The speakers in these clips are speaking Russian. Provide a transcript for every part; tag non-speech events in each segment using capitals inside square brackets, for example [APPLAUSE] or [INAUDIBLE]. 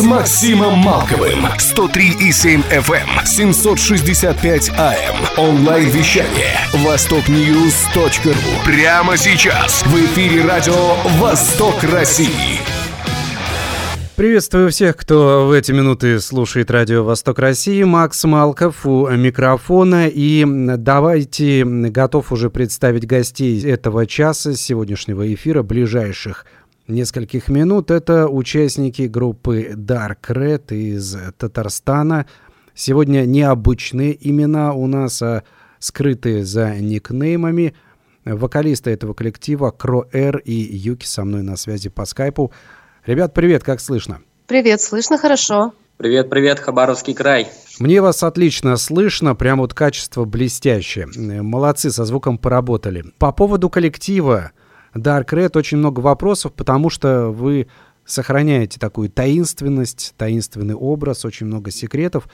с Максимом Малковым. 103,7 FM, 765 AM. Онлайн-вещание. Востокньюз.ру. Прямо сейчас. В эфире радио «Восток России». Приветствую всех, кто в эти минуты слушает радио «Восток России». Макс Малков у микрофона. И давайте готов уже представить гостей этого часа, сегодняшнего эфира, ближайших нескольких минут. Это участники группы Dark Red из Татарстана. Сегодня необычные имена у нас, а скрытые за никнеймами. Вокалисты этого коллектива Кроэр и Юки со мной на связи по скайпу. Ребят, привет, как слышно? Привет, слышно хорошо. Привет, привет, Хабаровский край. Мне вас отлично слышно, прям вот качество блестящее. Молодцы, со звуком поработали. По поводу коллектива, Dark Red очень много вопросов, потому что вы сохраняете такую таинственность, таинственный образ, очень много секретов.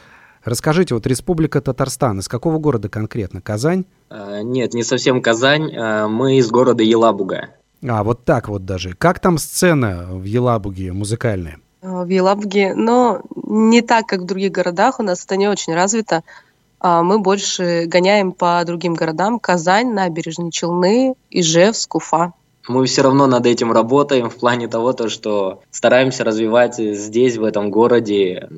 Расскажите, вот Республика Татарстан, из какого города конкретно? Казань? А, нет, не совсем Казань, а, мы из города Елабуга. А, вот так вот даже. Как там сцена в Елабуге музыкальная? А, в Елабуге, но не так, как в других городах, у нас это не очень развито. Мы больше гоняем по другим городам. Казань, Набережные Челны, Ижевск, Уфа мы все равно над этим работаем в плане того, то, что стараемся развивать здесь, в этом городе,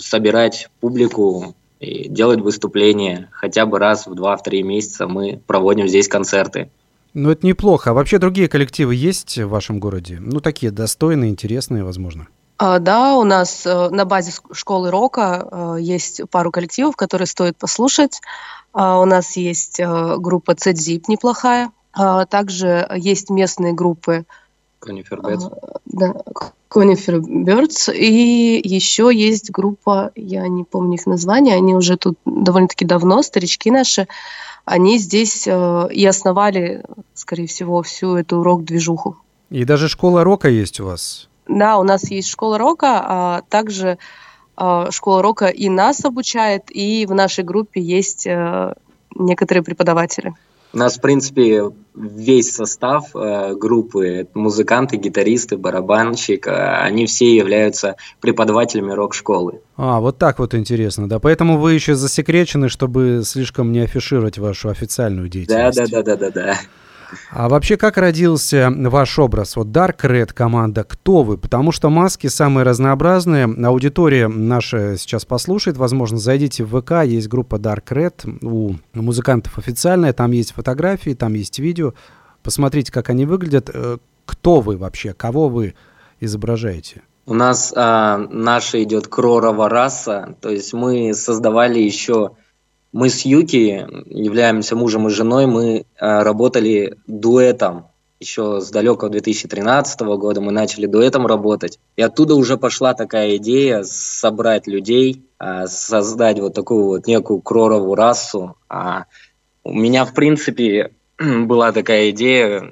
собирать публику и делать выступления. Хотя бы раз в два-три месяца мы проводим здесь концерты. Ну, это неплохо. А вообще другие коллективы есть в вашем городе? Ну, такие достойные, интересные, возможно. А, да, у нас э, на базе школы рока э, есть пару коллективов, которые стоит послушать. А, у нас есть э, группа Цедзип неплохая, также есть местные группы. Conifер Birds. А, да, Conifер Birds. И еще есть группа, я не помню их название, они уже тут довольно-таки давно, старички наши. Они здесь э, и основали, скорее всего, всю эту рок-движуху. И даже школа рока есть у вас? Да, у нас есть школа рока, а также э, школа рока и нас обучает, и в нашей группе есть э, некоторые преподаватели. У нас, в принципе, весь состав э, группы, музыканты, гитаристы, барабанщик, э, они все являются преподавателями рок-школы. А, вот так вот интересно, да. Поэтому вы еще засекречены, чтобы слишком не афишировать вашу официальную деятельность. Да, да, да, да, да, да. А вообще, как родился ваш образ? Вот Dark Red команда, кто вы? Потому что маски самые разнообразные. Аудитория наша сейчас послушает. Возможно, зайдите в ВК, есть группа Dark Red у музыкантов официальная. Там есть фотографии, там есть видео. Посмотрите, как они выглядят. Э, кто вы вообще? Кого вы изображаете? У нас а, наша идет кророва раса, то есть мы создавали еще мы с Юки являемся мужем и женой, мы э, работали дуэтом. Еще с далекого 2013 года мы начали дуэтом работать. И оттуда уже пошла такая идея собрать людей, э, создать вот такую вот некую кророву расу. А у меня, в принципе, [CLEARS THROAT] была такая идея,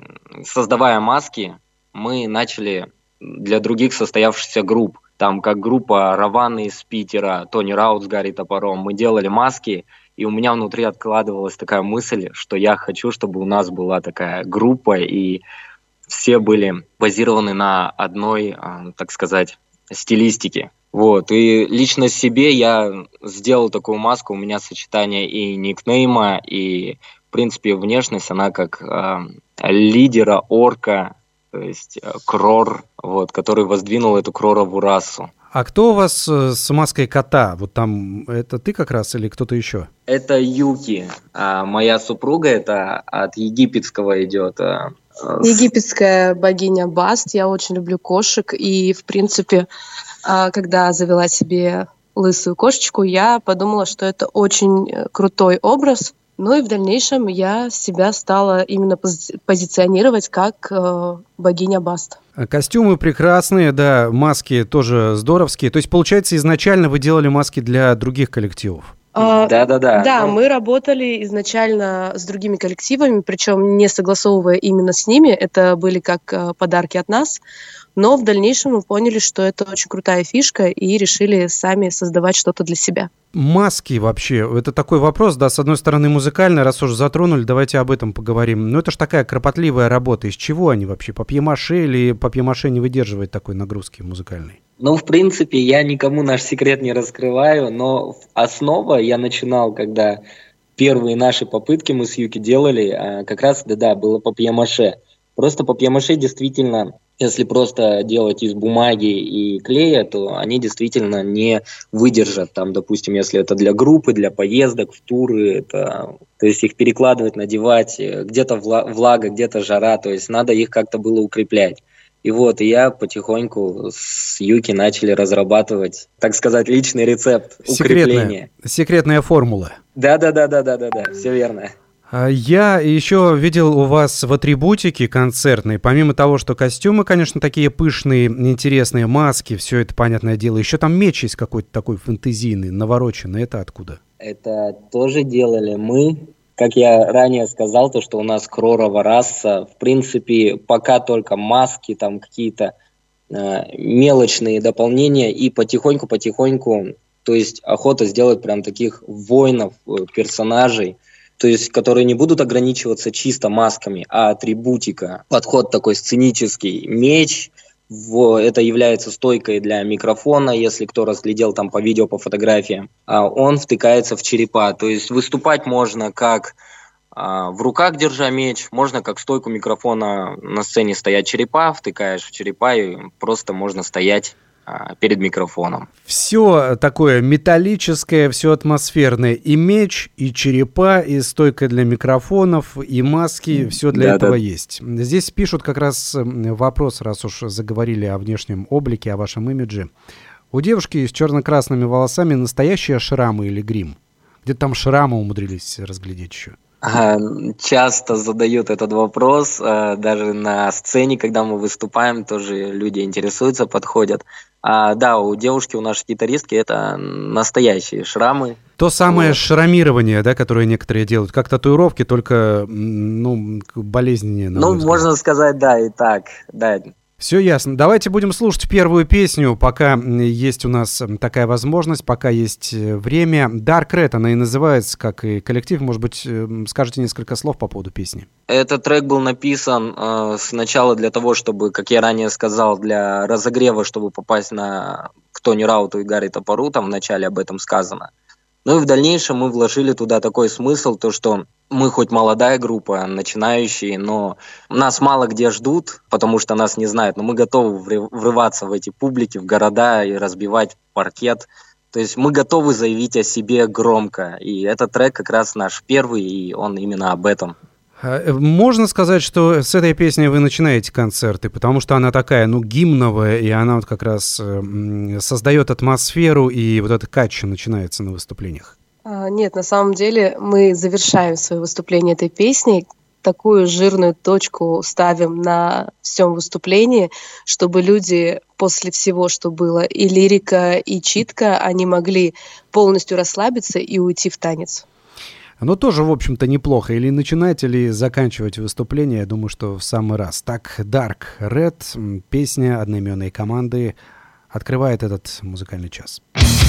создавая маски, мы начали для других состоявшихся групп. Там как группа Раваны из Питера, Тони Раут с Гарри Топором. Мы делали маски, и у меня внутри откладывалась такая мысль, что я хочу, чтобы у нас была такая группа, и все были базированы на одной, а, так сказать, стилистике. Вот, и лично себе я сделал такую маску, у меня сочетание и никнейма, и, в принципе, внешность, она как э, лидера орка, то есть э, крор, вот, который воздвинул эту кророву расу. А кто у вас э, с маской кота? Вот там это ты как раз или кто-то еще? Это Юки. А моя супруга это от египетского идет. А, Египетская богиня Баст. Я очень люблю кошек. И, в принципе, а, когда завела себе лысую кошечку, я подумала, что это очень э, крутой образ. Ну и в дальнейшем я себя стала именно пози- позиционировать как э, богиня Баст. Костюмы прекрасные, да, маски тоже здоровские. То есть, получается, изначально вы делали маски для других коллективов? А, Да-да-да. Да, Ну, мы работали изначально с другими коллективами, причем не согласовывая именно с ними. Это были как э, подарки от нас. Но в дальнейшем мы поняли, что это очень крутая фишка и решили сами создавать что-то для себя. Маски вообще, это такой вопрос, да, с одной стороны музыкальный, раз уж затронули, давайте об этом поговорим. Но это же такая кропотливая работа, из чего они вообще? Папье-маше или папье-маше не выдерживает такой нагрузки музыкальной? Ну, в принципе, я никому наш секрет не раскрываю, но основа я начинал, когда первые наши попытки мы с Юки делали, а, как раз, да-да, было папье-маше. Просто папье-маше действительно, если просто делать из бумаги и клея, то они действительно не выдержат. Там, допустим, если это для группы, для поездок, в туры, это, то есть их перекладывать, надевать, э, где-то вла- влага, где-то жара, то есть надо их как-то было укреплять. И вот, и я потихоньку с Юки начали разрабатывать, так сказать, личный рецепт укрепления. Секретная, формула. Да-да-да-да-да-да, все верно. А Я еще видел у вас в атрибутике концертной, помимо того, что костюмы, конечно, такие пышные, интересные, маски, все это понятное дело, еще там меч есть какой-то такой фэнтезийный, навороченный, это откуда? Это тоже делали мы. Как я ранее сказал, то, что у нас кророва раса, в принципе, пока только маски, там какие-то э, мелочные дополнения, и потихоньку-потихоньку, то есть охота сделать прям таких воинов, э, персонажей, то есть которые не будут ограничиваться чисто масками, а атрибутика. Подход такой сценический. Меч, это является стойкой для микрофона, если кто разглядел там по видео, по фотографиям. А он втыкается в черепа. То есть выступать можно как а, в руках держа меч, можно как стойку микрофона на сцене стоять черепа, втыкаешь в черепа и просто можно стоять перед микрофоном. Все такое металлическое, все атмосферное. И меч, и черепа, и стойка для микрофонов, и маски. Все для Да, этого да. есть. Здесь пишут как раз вопрос, раз уж заговорили о внешнем облике, о вашем имидже. У девушки с черно-красными волосами настоящие шрамы или грим? Где-то там шрамы умудрились разглядеть еще. Часто задают этот вопрос, а, даже на сцене, когда мы выступаем, тоже люди интересуются, подходят. А, да, у девушки, у нашей гитаристки это настоящие шрамы. То самое Вот. шрамирование, да, которое некоторые делают, как татуировки, только ну, болезненнее. ну, можно сказать, да, и так. Да, Все ясно. Давайте будем слушать первую песню, пока есть у нас такая возможность, пока есть э, время. Dark Red она и называется, как и коллектив. Может быть, э, скажете несколько слов по поводу песни? Этот трек был написан э, сначала для того, чтобы, как я ранее сказал, для разогрева, чтобы попасть на к Тони Рауту и Гарри Топору, там в начале об этом сказано. Ну и в дальнейшем мы вложили туда такой смысл, то что мы хоть молодая группа, начинающие, но нас мало где ждут, потому что нас не знают, но мы готовы вры- врываться в эти публики, в города и разбивать паркет. То есть мы готовы заявить о себе громко, и этот трек как раз наш первый, и он именно об этом. А, э, Можно сказать, что с этой песней вы начинаете концерты, потому что она такая, ну, гимновая, и она вот как раз э, создает атмосферу, и вот этот катч начинается на выступлениях. А, Нет, на самом деле мы завершаем свое выступление этой песней. Такую жирную точку ставим на всем выступлении, чтобы люди после всего, что было, и лирика, и читка, они могли полностью расслабиться и уйти в танец. Оно тоже, в общем-то, неплохо. Или начинать, или заканчивать выступление, я думаю, что в самый раз. Так, Dark Red, песня одноименной команды, открывает этот музыкальный час. Музыка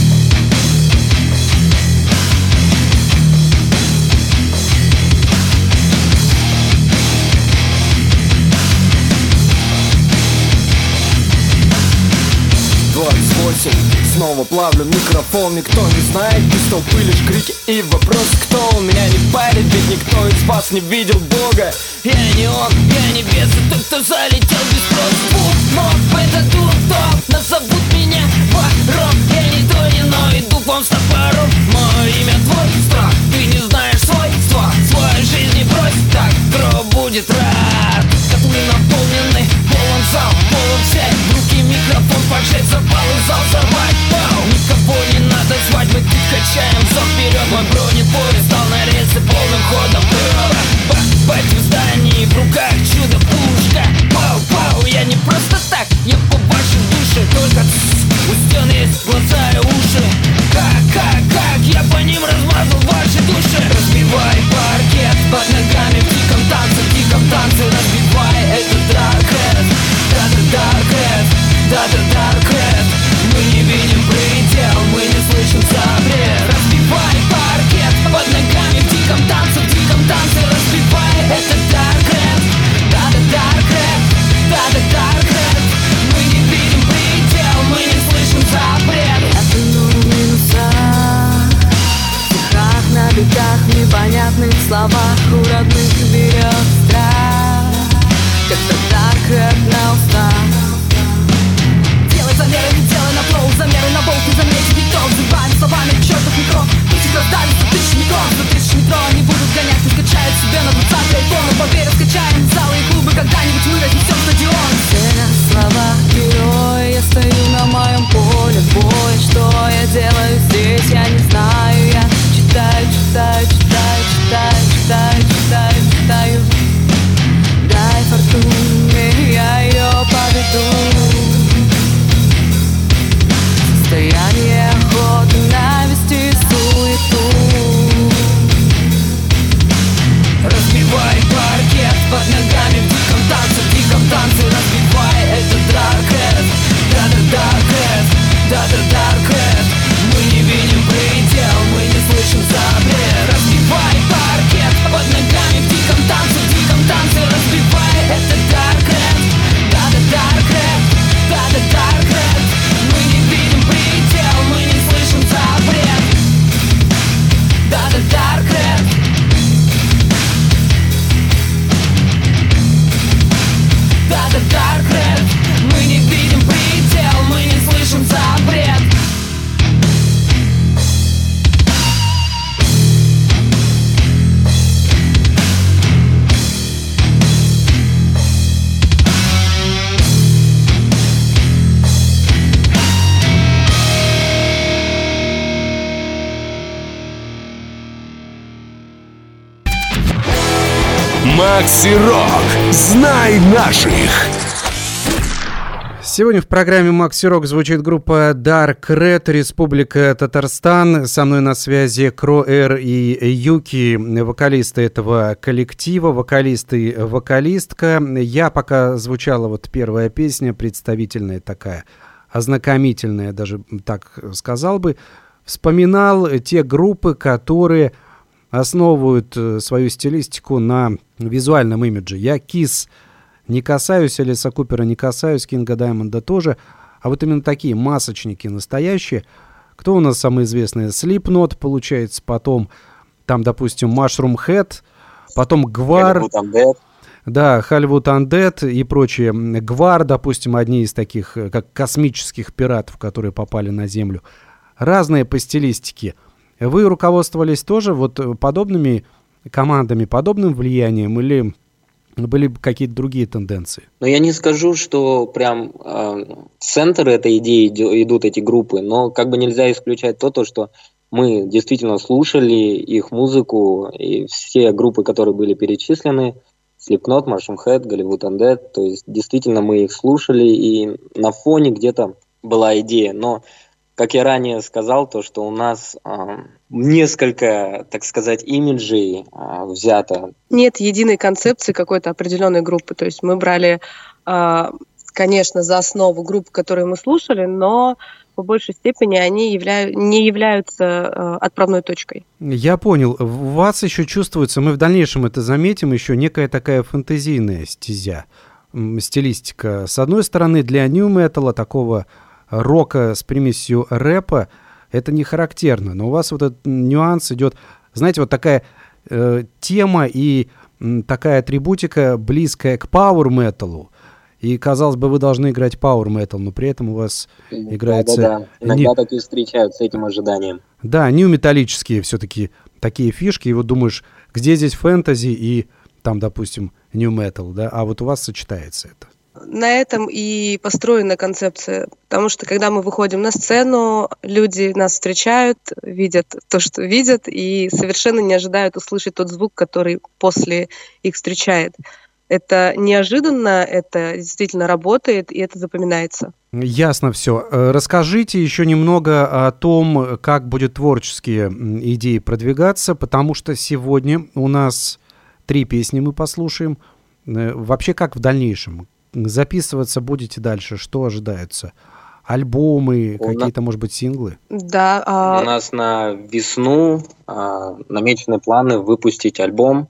28 Снова плавлю микрофон, никто не знает Из толпы лишь крики и вопрос, кто у Меня не парит, ведь никто из вас не видел Бога. Я не он, я не без, тот, кто залетел без спроса. Бум, моб, это дух, топ, назовут меня вором. Я не то, не но, иду к вам с топором. Мое имя твой страх, ты не знаешь свойства. Свою жизнь не брось, так, гроб будет рад? Котлы наполнены зал, полон взять В руки микрофон, поджечь запал и зал взорвать. Вау! Никого не надо звать, мы тут качаем зал вперед Мой бронепоезд стал на рельсы полным ходом. Бать в здании, в руках чудо пушка Пау, пау, я не просто так, я охоты навести суету. Разбивай паркет под ногами в диком танце, в Разбивай это Darkhead, да-да Darkhead, Макси Рок. Знай наших. Сегодня в программе Макси Рок звучит группа Dark Red, Республика Татарстан. Со мной на связи Кро Эр и Юки, вокалисты этого коллектива, вокалисты и вокалистка. Я пока звучала вот первая песня, представительная такая, ознакомительная, даже так сказал бы, вспоминал те группы, которые основывают э, свою стилистику на визуальном имидже. Я Кис не касаюсь, Элиса Купера не касаюсь, Кинга Даймонда тоже. А вот именно такие масочники настоящие. Кто у нас самый известный? Slipknot, получается, потом там, допустим, Mushroom Head, потом Гвар. Да, Hollywood Undead и прочие. Гвар, допустим, одни из таких, э, как космических пиратов, которые попали на Землю. Разные по стилистике. Вы руководствовались тоже вот э, подобными командами, подобным влиянием или были какие-то другие тенденции? Но я не скажу, что прям э, центр этой идеи идут эти группы, но как бы нельзя исключать то, то, что мы действительно слушали их музыку, и все группы, которые были перечислены, Slipknot, Marshall Head, Голливуд Undead, то есть действительно мы их слушали, и на фоне где-то была идея, но как я ранее сказал, то, что у нас э, несколько, так сказать, имиджей э, взято. Нет единой концепции какой-то определенной группы. То есть мы брали, э, конечно, за основу группы, которые мы слушали, но по большей степени они являю, не являются э, отправной точкой. Я понял. У вас еще чувствуется, мы в дальнейшем это заметим, еще некая такая фантазийная стезя, стилистика. С одной стороны, для нью-металла такого рока с примесью рэпа, это не характерно. Но у вас вот этот нюанс идет, знаете, вот такая э, тема и м, такая атрибутика близкая к пауэр металу. И, казалось бы, вы должны играть Power Metal, но при этом у вас да, играется... Да, да, Иногда не... такие встречают с этим ожиданием. Да, нью-металлические все-таки такие фишки. И вот думаешь, где здесь фэнтези и там, допустим, нью-метал, да? А вот у вас сочетается это на этом и построена концепция. Потому что когда мы выходим на сцену, люди нас встречают, видят то, что видят, и совершенно не ожидают услышать тот звук, который после их встречает. Это неожиданно, это действительно работает, и это запоминается. Ясно все. Э, расскажите еще немного о том, как будет творческие идеи продвигаться, потому что сегодня у нас три песни мы послушаем. Э, вообще, как в дальнейшем? Записываться будете дальше? Что ожидается? Альбомы, какие-то, может быть, синглы? Да. А... У нас на весну а, намечены планы выпустить альбом,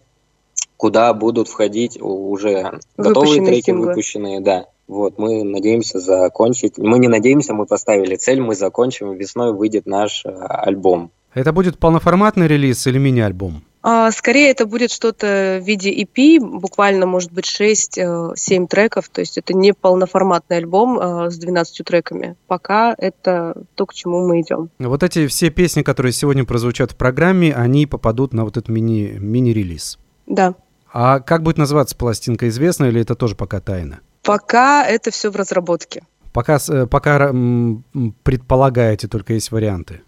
куда будут входить уже готовые треки, синглы. выпущенные, да. Вот, мы надеемся закончить. Мы не надеемся, мы поставили цель, мы закончим, весной выйдет наш а, альбом. Это будет полноформатный релиз или мини-альбом? А, скорее это будет что-то в виде EP, буквально, может быть, 6-7 э, треков, то есть это не полноформатный альбом а, с 12 треками. Пока это то, к чему мы идем. Вот эти все песни, которые сегодня прозвучат в программе, они попадут на вот этот мини, мини-релиз. Да. А как будет называться пластинка, известно или это тоже пока тайна? Пока это все в разработке. Пока, э, пока предполагаете, только есть варианты.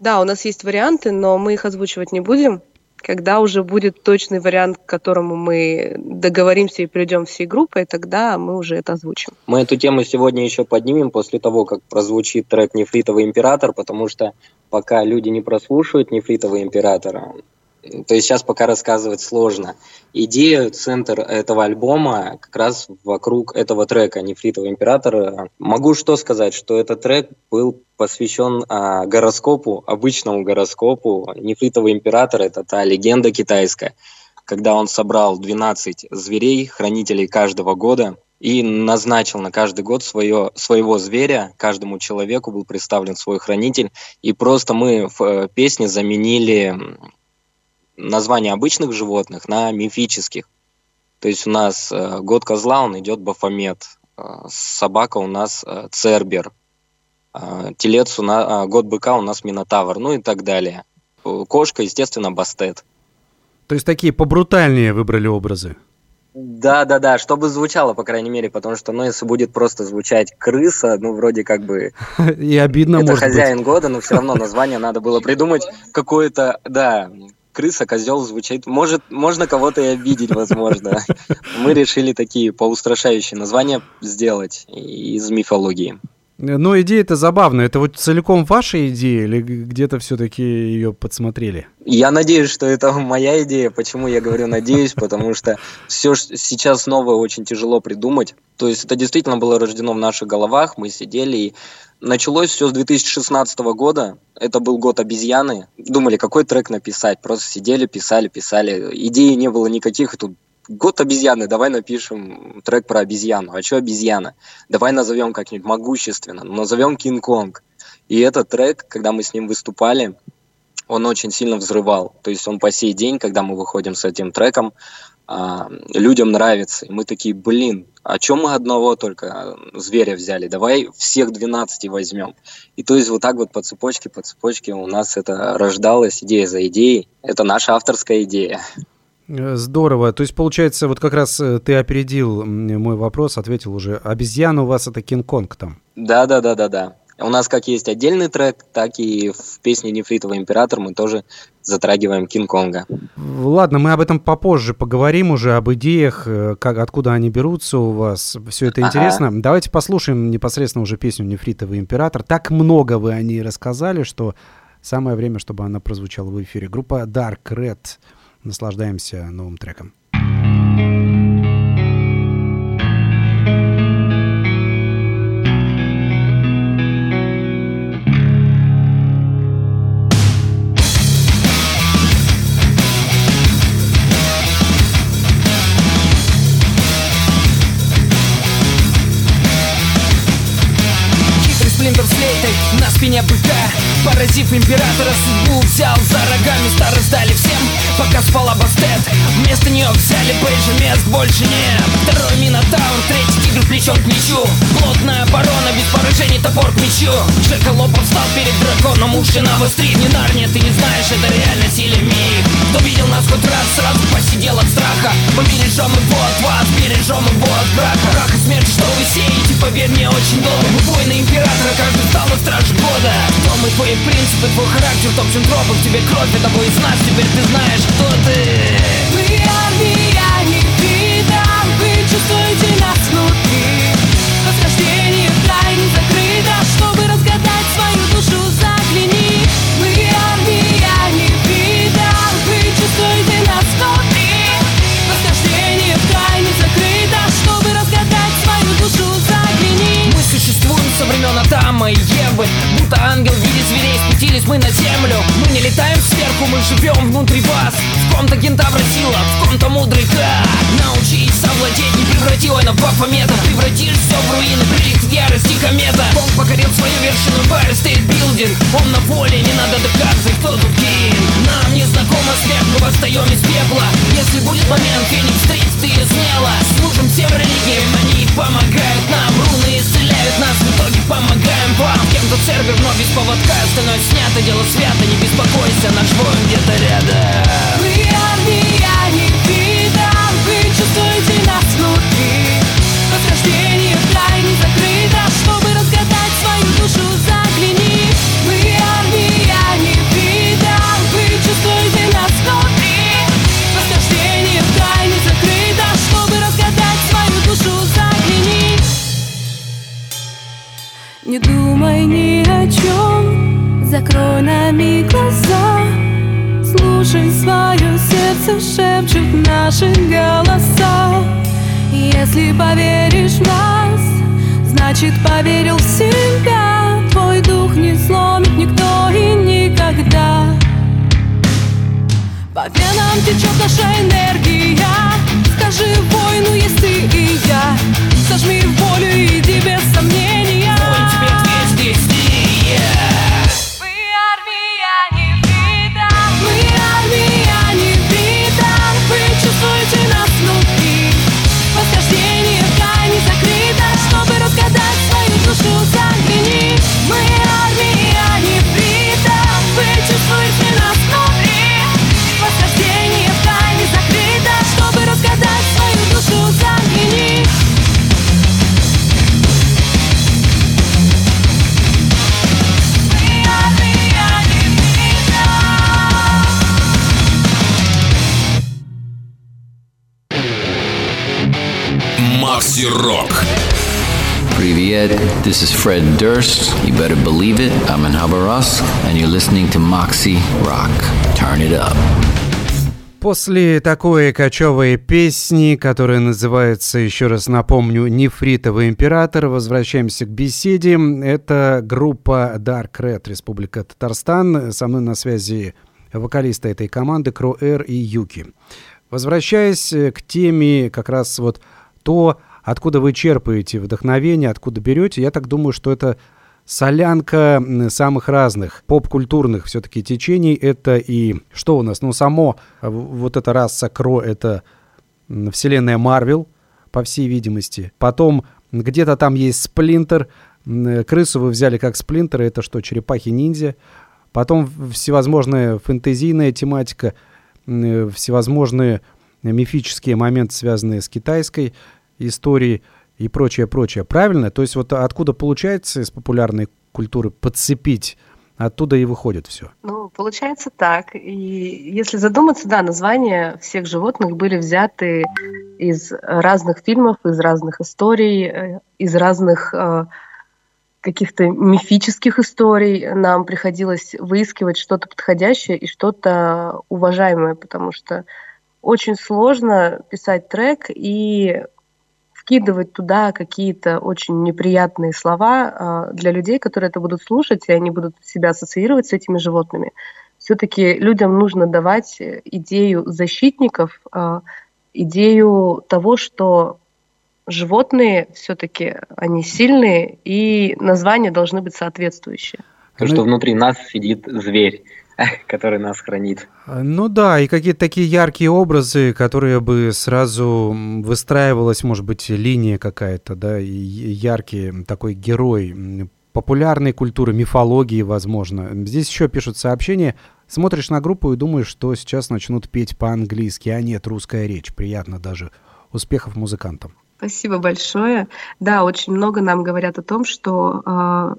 Да, у нас есть варианты, но мы их озвучивать не будем когда уже будет точный вариант, к которому мы договоримся и придем всей группой, тогда мы уже это озвучим. Мы эту тему сегодня еще поднимем после того, как прозвучит трек «Нефритовый император», потому что пока люди не прослушают «Нефритовый император», то есть сейчас пока рассказывать сложно. Идея, центр этого альбома как раз вокруг этого трека «Нефритовый император». Могу что сказать, что этот трек был посвящен а, гороскопу, обычному гороскопу. Нефритовый император – это та легенда китайская, когда он собрал 12 зверей, хранителей каждого года, и назначил на каждый год свое, своего зверя, каждому человеку был представлен свой хранитель, и просто мы в э, песне заменили название обычных животных на мифических. То есть у нас э, год козла, он идет Бафомет, э, собака у нас э, Цербер, э, телец у нас, э, год быка у нас Минотавр, ну и так далее. Кошка, естественно, Бастет. То есть такие побрутальнее выбрали образы? Да, да, да, чтобы звучало, по крайней мере, потому что, ну, если будет просто звучать крыса, ну, вроде как бы... [LAUGHS] И обидно, Это может хозяин быть. года, но все равно название надо было придумать какое-то, да, крыса, козел звучит. Может, можно кого-то и обидеть, возможно. [LAUGHS] Мы решили такие поустрашающие названия сделать из мифологии. Но идея-то забавная. Это вот целиком ваша идея или где-то все-таки ее подсмотрели? Я надеюсь, что это моя идея. Почему я говорю надеюсь? Потому что все сейчас новое очень тяжело придумать. То есть это действительно было рождено в наших головах. Мы сидели и Началось все с 2016 года. Это был год обезьяны. Думали, какой трек написать. Просто сидели, писали, писали. Идеи не было никаких. И тут год обезьяны, давай напишем трек про обезьяну. А что обезьяна? Давай назовем как-нибудь могущественно. Назовем Кинг-Конг. И этот трек, когда мы с ним выступали, он очень сильно взрывал. То есть он по сей день, когда мы выходим с этим треком, а, людям нравится. И мы такие, блин, а чем мы одного только зверя взяли? Давай всех 12 возьмем. И то есть вот так вот по цепочке, по цепочке у нас это рождалась идея за идеей. Это наша авторская идея. Э, здорово. То есть, получается, вот как раз э, ты опередил мой вопрос, ответил уже. Обезьяна у вас это Кинг-Конг там? Да, да, да, да, да. У нас как есть отдельный трек, так и в песне «Нефритовый император» мы тоже затрагиваем Кинг-Конга. Ладно, мы об этом попозже поговорим уже, об идеях, э, как, откуда они берутся у вас. Все это интересно. Ага. Давайте послушаем непосредственно уже песню «Нефритовый император». Так много вы о ней рассказали, что самое время, чтобы она прозвучала в эфире. Группа Dark Red. Наслаждаемся новым треком. Поразив императора, судьбу взял за рогами Старо сдали всем, пока спала Бастет Вместо нее взяли Бейджи, мест больше нет. Второй Минотавр, третий тигр плечом к мечу Плотная оборона, без поражений топор к мечу Жека Лопов встал перед драконом, уши навострив Не Нарния, ты не знаешь, это реальность или миф Кто видел нас хоть раз, сразу посидел от страха. Мы бережем его от вас, бережем его от брака Рах и смерть, что вы сеете, поверь мне, очень долго. Мы воины императора, каждый стал на страже года. Кто мы, твои принципы, твой характер, топ тропы В тебе кровь, это из нас, теперь ты знаешь, кто ты. Мы армия, не видам, вы чувствуете нас внутри со времен Адама и Евы. Будто ангел в виде зверей спустились мы на землю. Мы не летаем сверху, мы живем внутри вас. В ком-то кентавра сила, в ком-то мудрый как Научись совладеть, не преврати война в бафомета все в руины, прилив ярости комета. Бог покорил свою вершину, Empire State Building Он на воле, не надо доказывать, кто тут кин Нам не знакома смерть, мы восстаем из пепла. Если будет момент, Феникс встретит ее смело. Служим всем религиям, они помогают нам Руны исцеляют нас, в итоге помогаем вам. Кем-то сервер, но без поводка Остальное снято, дело свято, не беспокойся Наш воин где-то рядом. Мы армия не вида, вы чувствуете нас внутри. Возрождение в тайне закрыто, чтобы закрой на миг глаза. Слушай свое сердце, шепчут наши голоса. Если поверишь в нас, значит поверил в себя. Твой дух не сломит никто и никогда. По венам течет наша энергия. Скажи воину, есть ты и я. Сожми волю и без сомнения Макси Рок. Привет, this is Fred Durst. You better believe it, I'm in Habarovsk, and you're listening to Moxie Rock. Turn it up. После такой кочевой песни, которая называется, еще раз напомню, «Нефритовый император», возвращаемся к беседе. Это группа Dark Red, Республика Татарстан. Со мной на связи вокалисты этой команды Кро Эр и Юки. Возвращаясь к теме как раз вот то, откуда вы черпаете вдохновение, откуда берете, я так думаю, что это солянка самых разных поп-культурных все-таки течений. Это и что у нас? Ну, само э, вот эта раса Кро — это вселенная Марвел, по всей видимости. Потом где-то там есть Сплинтер. Э, Крысу вы взяли как Сплинтер, это что, черепахи-ниндзя. Потом всевозможная фэнтезийная тематика, э, всевозможные мифические моменты, связанные с китайской историей и прочее, прочее. Правильно? То есть вот откуда получается из популярной культуры подцепить, оттуда и выходит все. Ну, получается так. И если задуматься, да, названия всех животных были взяты из разных фильмов, из разных историй, э, из разных э, каких-то мифических историй. Нам приходилось выискивать что-то подходящее и что-то уважаемое, потому что очень сложно писать трек и вкидывать туда какие-то очень неприятные слова а, для людей, которые это будут слушать, и они будут себя ассоциировать с этими животными. Все-таки людям нужно давать идею защитников, а, идею того, что животные все-таки они сильные, и названия должны быть соответствующие. То, что внутри нас сидит зверь, [LAUGHS] который нас хранит. Ну да, и какие-то такие яркие образы, которые бы сразу выстраивалась, может быть, линия какая-то, да, и яркий такой герой популярной культуры, мифологии, возможно. Здесь еще пишут сообщения. Смотришь на группу и думаешь, что сейчас начнут петь по-английски, а нет, русская речь. Приятно даже. Успехов музыкантам. Спасибо большое. Да, очень много нам говорят о том, что а,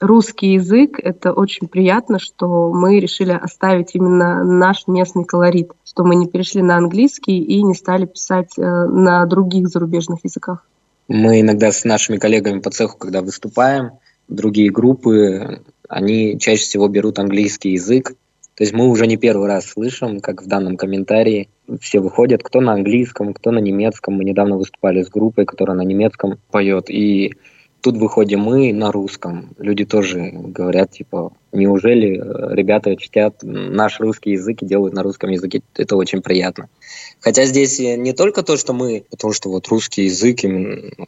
русский язык это очень приятно, что мы решили оставить именно наш местный колорит, что мы не перешли на английский и не стали писать э, на других зарубежных языках. Мы иногда с нашими коллегами по цеху, когда выступаем, другие группы, они чаще всего берут английский язык. То есть мы уже не первый раз слышим, как в данном комментарии, все выходят, кто на английском, кто на немецком. Мы недавно выступали с группой, которая на немецком поет. И тут выходим мы на русском. Люди тоже говорят, типа, неужели э, ребята чтят наш русский язык и делают на русском языке? Это очень приятно. Хотя здесь не только то, что мы, потому что вот русский язык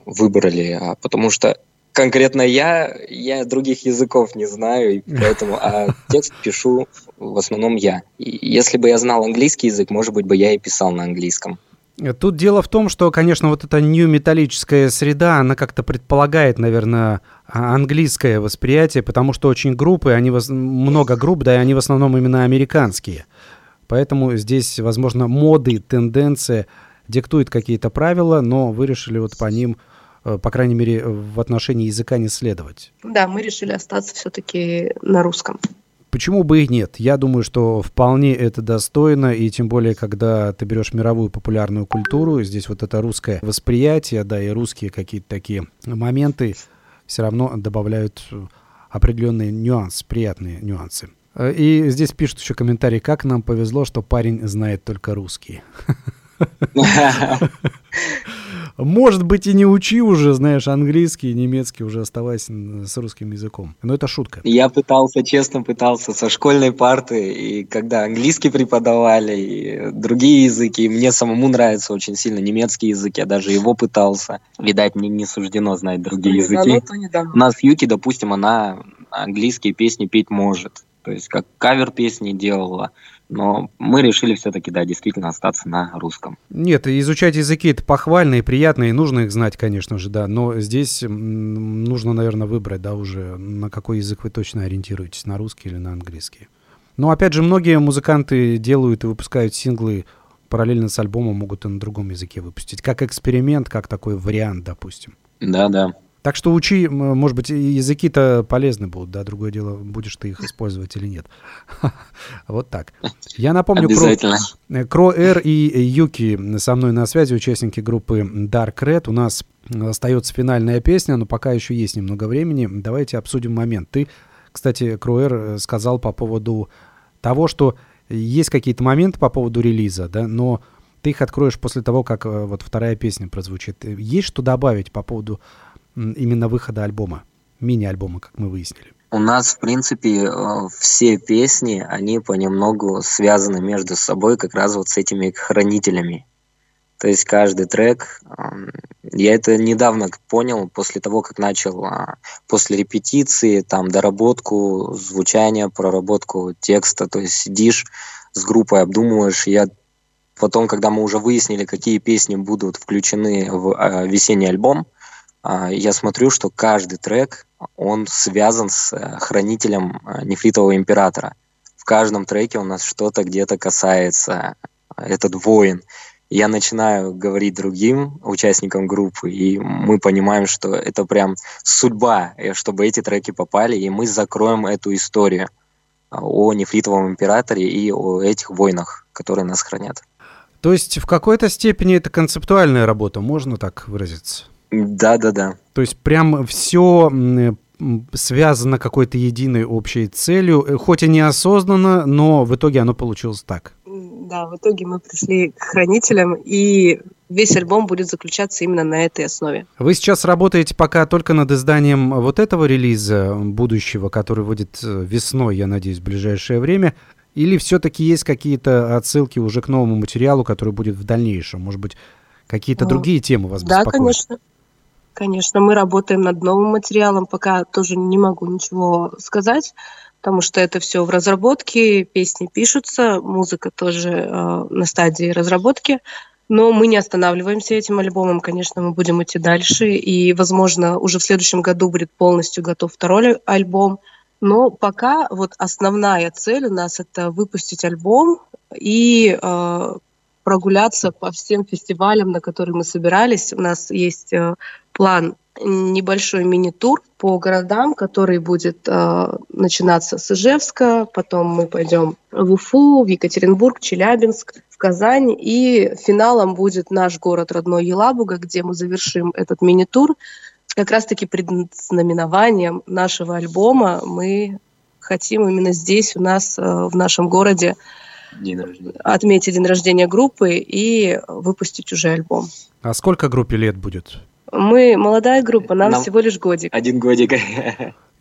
выбрали, а потому что конкретно я, я других языков не знаю, и поэтому, а текст пишу в основном я. И если бы я знал английский язык, может быть, бы я и писал на английском. Тут дело в том, что, конечно, вот эта нью-металлическая среда, она как-то предполагает, наверное, а, английское восприятие, потому что очень группы, они много групп, да, и они в основном именно американские. Поэтому здесь, возможно, моды, тенденции диктуют какие-то правила, но вы решили вот по ним Э, по крайней мере, в отношении языка не следовать. Да, мы решили остаться все-таки на русском. Почему бы и нет? Я думаю, что вполне это достойно, и тем более, когда ты берешь мировую популярную культуру, здесь вот это русское восприятие, да, и русские какие-то такие моменты все равно добавляют определенные нюансы, приятные нюансы. Э, и здесь пишут еще комментарий, как нам повезло, что парень знает только русский. [LAUGHS] [LAUGHS] [LAUGHS] Может быть, и не учи уже, знаешь, английский, немецкий, уже оставайся с русским языком. Но это шутка. Я пытался, честно пытался, со школьной парты, и когда английский преподавали, и другие языки, мне самому нравится очень сильно немецкий язык, я даже его пытался. Видать, мне не суждено знать другие языки. У нас Юки, допустим, она английские песни петь может. То есть как кавер песни делала. Но мы решили все-таки, да, действительно остаться на русском. Нет, изучать языки это похвально и приятно, и нужно их знать, конечно же, да. Но здесь нужно, наверное, выбрать, да, уже на какой язык вы точно ориентируетесь, на русский или на английский. Но опять же, многие музыканты делают и выпускают синглы параллельно с альбомом, могут и на другом языке выпустить. Как эксперимент, как такой вариант, допустим. Да, да. Так что учи, может быть, языки-то полезны будут, да, другое дело, будешь ты их использовать или нет. [LAUGHS] Вот так. Я напомню, Обязательно. Кро Эр и Юки со мной на связи, участники группы Dark Red. У нас остается финальная песня, но пока еще есть немного времени. Давайте обсудим момент. Ты, кстати, Круэр сказал по поводу того, что есть какие-то моменты по поводу релиза, да, но ты их откроешь после того, как э, вот вторая песня прозвучит. Есть что добавить по поводу именно выхода альбома, мини-альбома, как мы выяснили? У нас, в принципе, э, все песни, они понемногу связаны между собой как раз вот с этими хранителями. То есть каждый трек, я это недавно понял после того, как начал а, после репетиции, там, доработку звучания, проработку текста, то есть сидишь с группой, обдумываешь. Я потом, когда мы уже выяснили, какие песни будут включены в а, весенний альбом, я смотрю, что каждый трек, он связан с э, хранителем э, нефритового императора. В каждом треке у нас что-то где-то касается э, этот воин. Я начинаю говорить другим участникам группы, и мы понимаем, что это прям судьба, чтобы эти треки попали, и мы закроем эту историю о нефритовом императоре и о этих войнах, которые нас хранят. То есть в какой-то степени это концептуальная работа, можно так выразиться? Да, да, да. То есть прям все связано какой-то единой общей целью, э, хоть и неосознанно, но в итоге оно получилось так. Да, в итоге мы пришли к хранителям, и весь альбом будет заключаться именно на этой основе. Вы сейчас работаете пока только над изданием вот этого релиза будущего, который выйдет э, весной, я надеюсь, в ближайшее время. Или все-таки есть какие-то отсылки уже к новому материалу, который будет в дальнейшем? Может быть, какие-то а, другие темы вас да, беспокоят? Да, конечно. Конечно, мы работаем над новым материалом, пока тоже не могу ничего сказать, потому что это все в разработке, песни пишутся, музыка тоже э, на стадии разработки. Но мы не останавливаемся этим альбомом, конечно, мы будем идти дальше, и, возможно, уже в следующем году будет полностью готов второй альбом. Но пока вот основная цель у нас это выпустить альбом и э, прогуляться по всем фестивалям, на которые мы собирались. У нас есть э, план небольшой мини-тур по городам, который будет э, начинаться с Ижевска, потом мы пойдем в Уфу, в Екатеринбург, Челябинск, в Казань, и финалом будет наш город родной Елабуга, где мы завершим этот мини-тур. Как раз-таки предзнаменованием нашего альбома мы хотим именно здесь, у нас, э, в нашем городе, день рождения. отметить день рождения группы и выпустить уже альбом. А сколько группе лет будет? Мы молодая группа, нам, Нам- всего лишь годик. Один годик.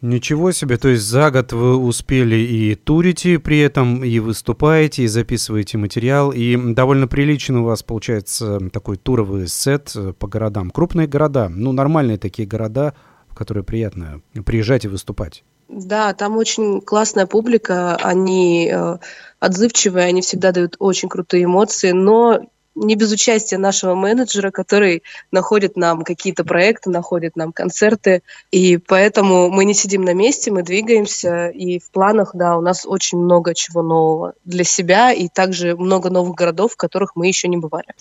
Ничего себе, то есть за год вы успели и турите при этом, и выступаете, и записываете материал, и довольно прилично у вас получается такой туровый сет по городам. Крупные города, ну нормальные такие города, в которые приятно приезжать и выступать. Да, там очень классная публика, они э, отзывчивые, они всегда дают очень крутые эмоции, но не без участия нашего менеджера, который находит нам какие-то проекты, находит нам концерты, и поэтому мы не сидим на месте, мы двигаемся, и в планах, да, у нас очень много чего нового для себя, и также много новых городов, в которых мы еще не бывали.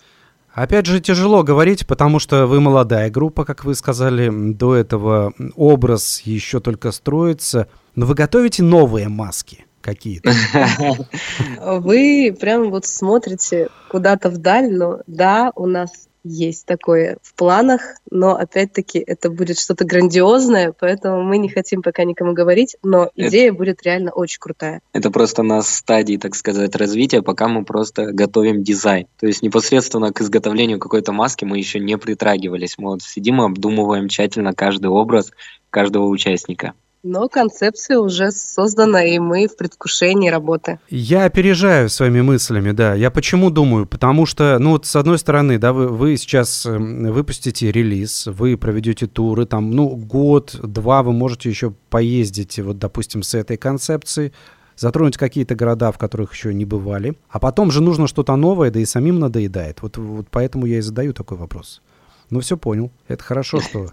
Опять же, тяжело говорить, потому что вы молодая группа, как вы сказали, до этого образ еще только строится, но вы готовите новые маски какие-то? [LAUGHS] Вы прям вот смотрите куда-то вдаль, но да, у нас есть такое в планах, но опять-таки это будет что-то грандиозное, поэтому мы не хотим пока никому говорить, но Это- идея будет реально очень крутая. Это просто на стадии, так сказать, развития, пока мы просто готовим дизайн. То есть непосредственно к изготовлению какой-то маски мы еще не притрагивались. Мы вот сидим и обдумываем тщательно каждый образ каждого участника. Но концепция уже создана, и мы в предвкушении работы. Я опережаю своими мыслями, да. Я почему думаю? Потому что, ну вот с одной стороны, да, вы, вы сейчас эм, выпустите релиз, вы проведете туры, там, ну, год-два вы можете еще поездить, вот, допустим, с этой концепцией, затронуть какие-то города, в которых еще не бывали. А потом же нужно что-то новое, да и самим надоедает. Вот, вот поэтому я и задаю такой вопрос. Ну, все понял. Это хорошо, что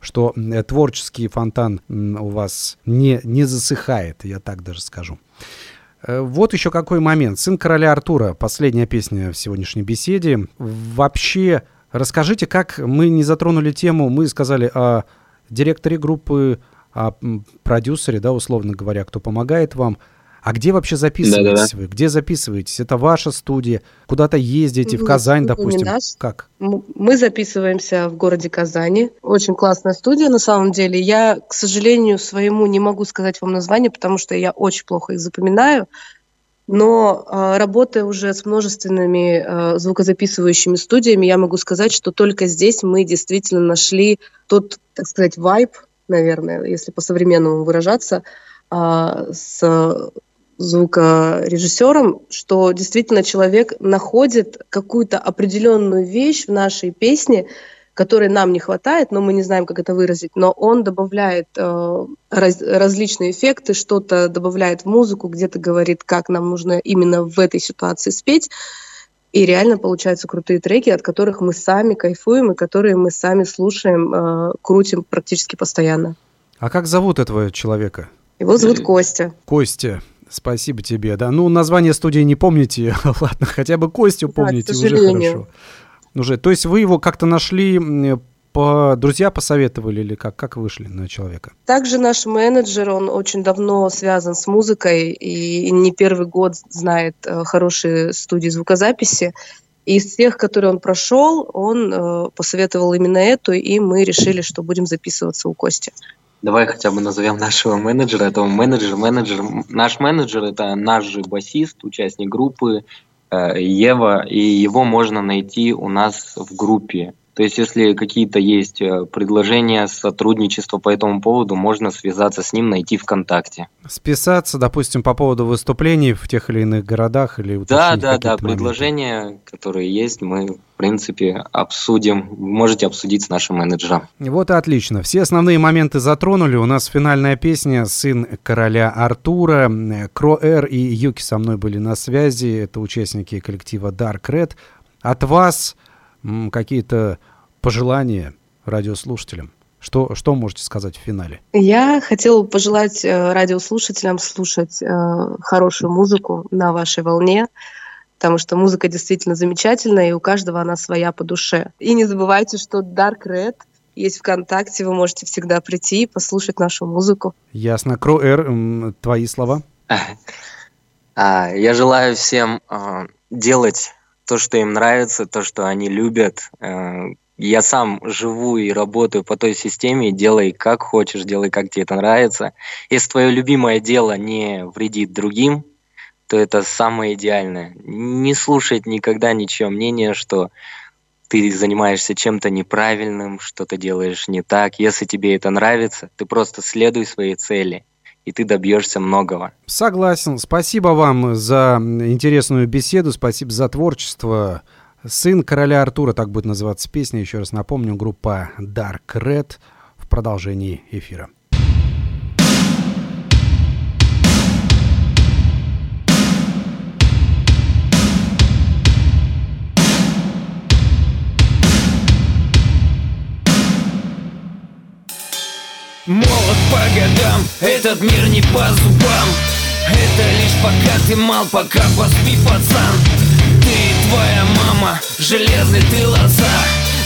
что м, творческий фонтан у вас не, не засыхает, я так даже скажу. Э, Вот еще какой момент. «Сын короля Артура», последняя песня в сегодняшней беседе. Вообще, расскажите, как мы не затронули тему, мы сказали о директоре группы, о продюсере, да, условно говоря, кто помогает вам. А где вообще записываетесь вы? Где записываетесь? Это ваша студия? Куда-то ездите? В Казань, не допустим? наш. Как? Мы записываемся в городе Казани. Очень классная студия на самом деле. Я, к сожалению, своему не могу сказать вам название, потому что я очень плохо их запоминаю. Но э, работая уже с множественными э, звукозаписывающими студиями, я могу сказать, что только здесь мы действительно нашли тот, так сказать, вайб, наверное, если по-современному выражаться, а, с звукорежиссером, что действительно человек находит какую-то определенную вещь в нашей песне, которой нам не хватает, но мы не знаем, как это выразить, но он добавляет э, раз- различные эффекты, что-то добавляет в музыку, где-то говорит, как нам нужно именно в этой ситуации спеть, и реально получаются крутые треки, от которых мы сами кайфуем и которые мы сами слушаем, э, крутим практически постоянно. А как зовут этого человека? Его зовут Костя. Костя, спасибо тебе, да. Ну, название студии не помните, [LAUGHS] ладно, хотя бы Костю Да, помните, уже сожалению. хорошо. Уже, то есть вы его как-то нашли, по друзья посоветовали или как, как вышли на человека? Также наш менеджер, он очень давно связан с музыкой и не первый год знает э, хорошие студии звукозаписи. И из тех, которые он прошел, он э, посоветовал именно эту, и мы решили, что будем записываться у Кости. Давай хотя бы назовем нашего менеджера. Это менеджер, менеджер. Наш менеджер это наш же басист, участник группы э, Ева, и его можно найти у нас в группе. То есть, если какие-то есть э, предложения, сотрудничество по этому поводу, можно связаться с ним, найти ВКонтакте. Списаться, допустим, по поводу выступлений в тех или иных городах или Да, да, да, моменты? предложения, которые есть, мы, в принципе, обсудим. Вы Можете обсудить с нашим менеджером. Вот и отлично. Все основные моменты затронули. У нас финальная песня «Сын короля Артура». Кроэр и Юки со мной были на связи. Это участники коллектива Dark Red. От вас какие-то пожелания радиослушателям? Что, что можете сказать в финале? Я хотела пожелать э, радиослушателям слушать э, хорошую музыку на вашей волне, потому что музыка действительно замечательная, и у каждого она своя по душе. И не забывайте, что Dark Red есть ВКонтакте, вы можете всегда прийти и послушать нашу музыку. Ясно. Кроэр, твои слова? А, Я желаю всем а, делать то, что им нравится, то, что они любят. Я сам живу и работаю по той системе, делай как хочешь, делай как тебе это нравится. Если твое любимое дело не вредит другим, то это самое идеальное. Не слушать никогда ничье мнение, что ты занимаешься чем-то неправильным, что-то делаешь не так. Если тебе это нравится, ты просто следуй своей цели, и ты добьешься многого. Согласен. Спасибо вам за интересную беседу, спасибо за творчество. «Сын короля Артура», так будет называться песня, еще раз напомню, группа Dark Red в продолжении эфира. Молод по годам, этот мир не по зубам Это лишь пока ты мал, пока поспи, пацан твоя мама, железный ты лоза.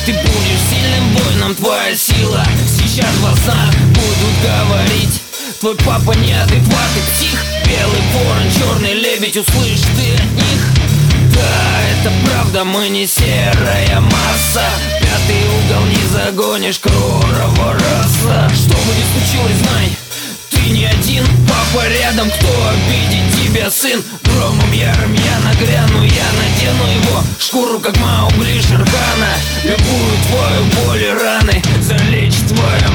Ты будешь сильным воином, твоя сила. Сейчас в глазах будут говорить. Твой папа неадекватный псих. Белый ворон, черный лебедь, услышь ты от них. Да, это правда, мы не серая масса. Пятый угол не загонишь, кророва раса Что бы ни случилось, знай, ты не один Папа рядом, кто обидит тебя, сын? Громом ярым я нагряну, я надену его Шкуру, как Маугли Шерхана Любую твою боль и раны Залечит твоя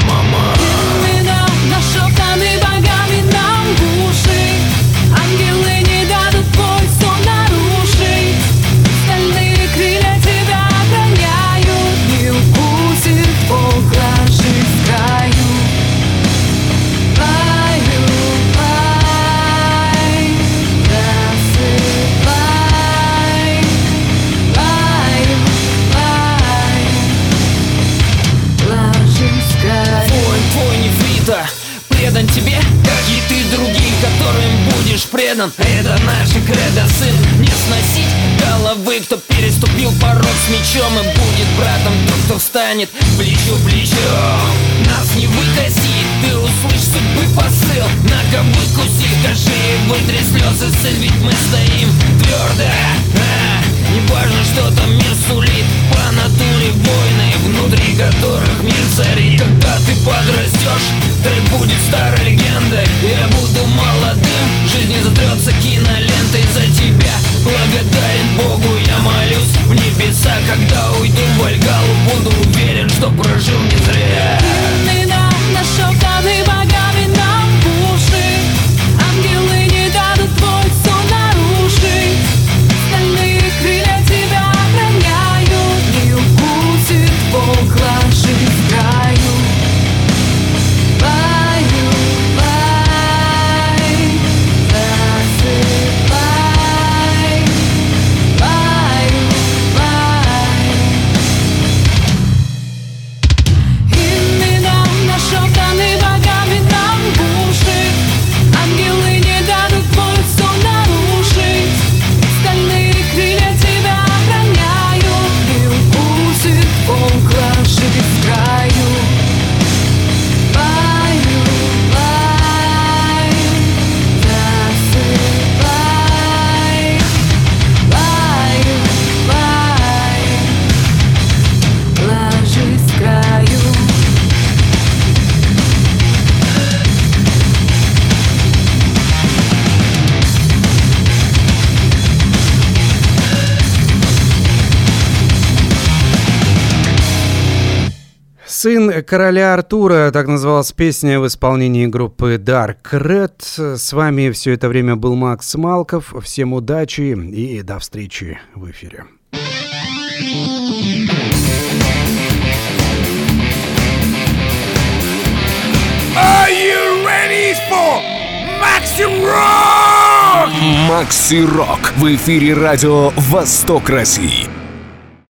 предан Это наша кредо, сын, не сносить головы Кто переступил порог с мечом и будет братом. Тот, кто встанет плечо плечом Нас не выкосит, ты услышь судьбы посыл. Нога выкуси, скажи вытри слезы, сын Ведь мы стоим твердо Не важно, что там мир сулит. По натуре войны, внутри которых мир царит. Когда ты подрастешь, трек будет старой легендой. Я буду молодым, жизнь затрется кинолентой за тебя. Благодарен Богу, я молюсь в небеса. Когда уйду в Вальгалу, буду уверен, что прожил не зря. Имена нашептаны короля Артура», так называлась песня в исполнении группы Dark Red. С вами все это время был Макс Малков. Всем удачи и до встречи в эфире. Are you ready for Maxi Rock? Макси Рок в эфире радио «Восток России».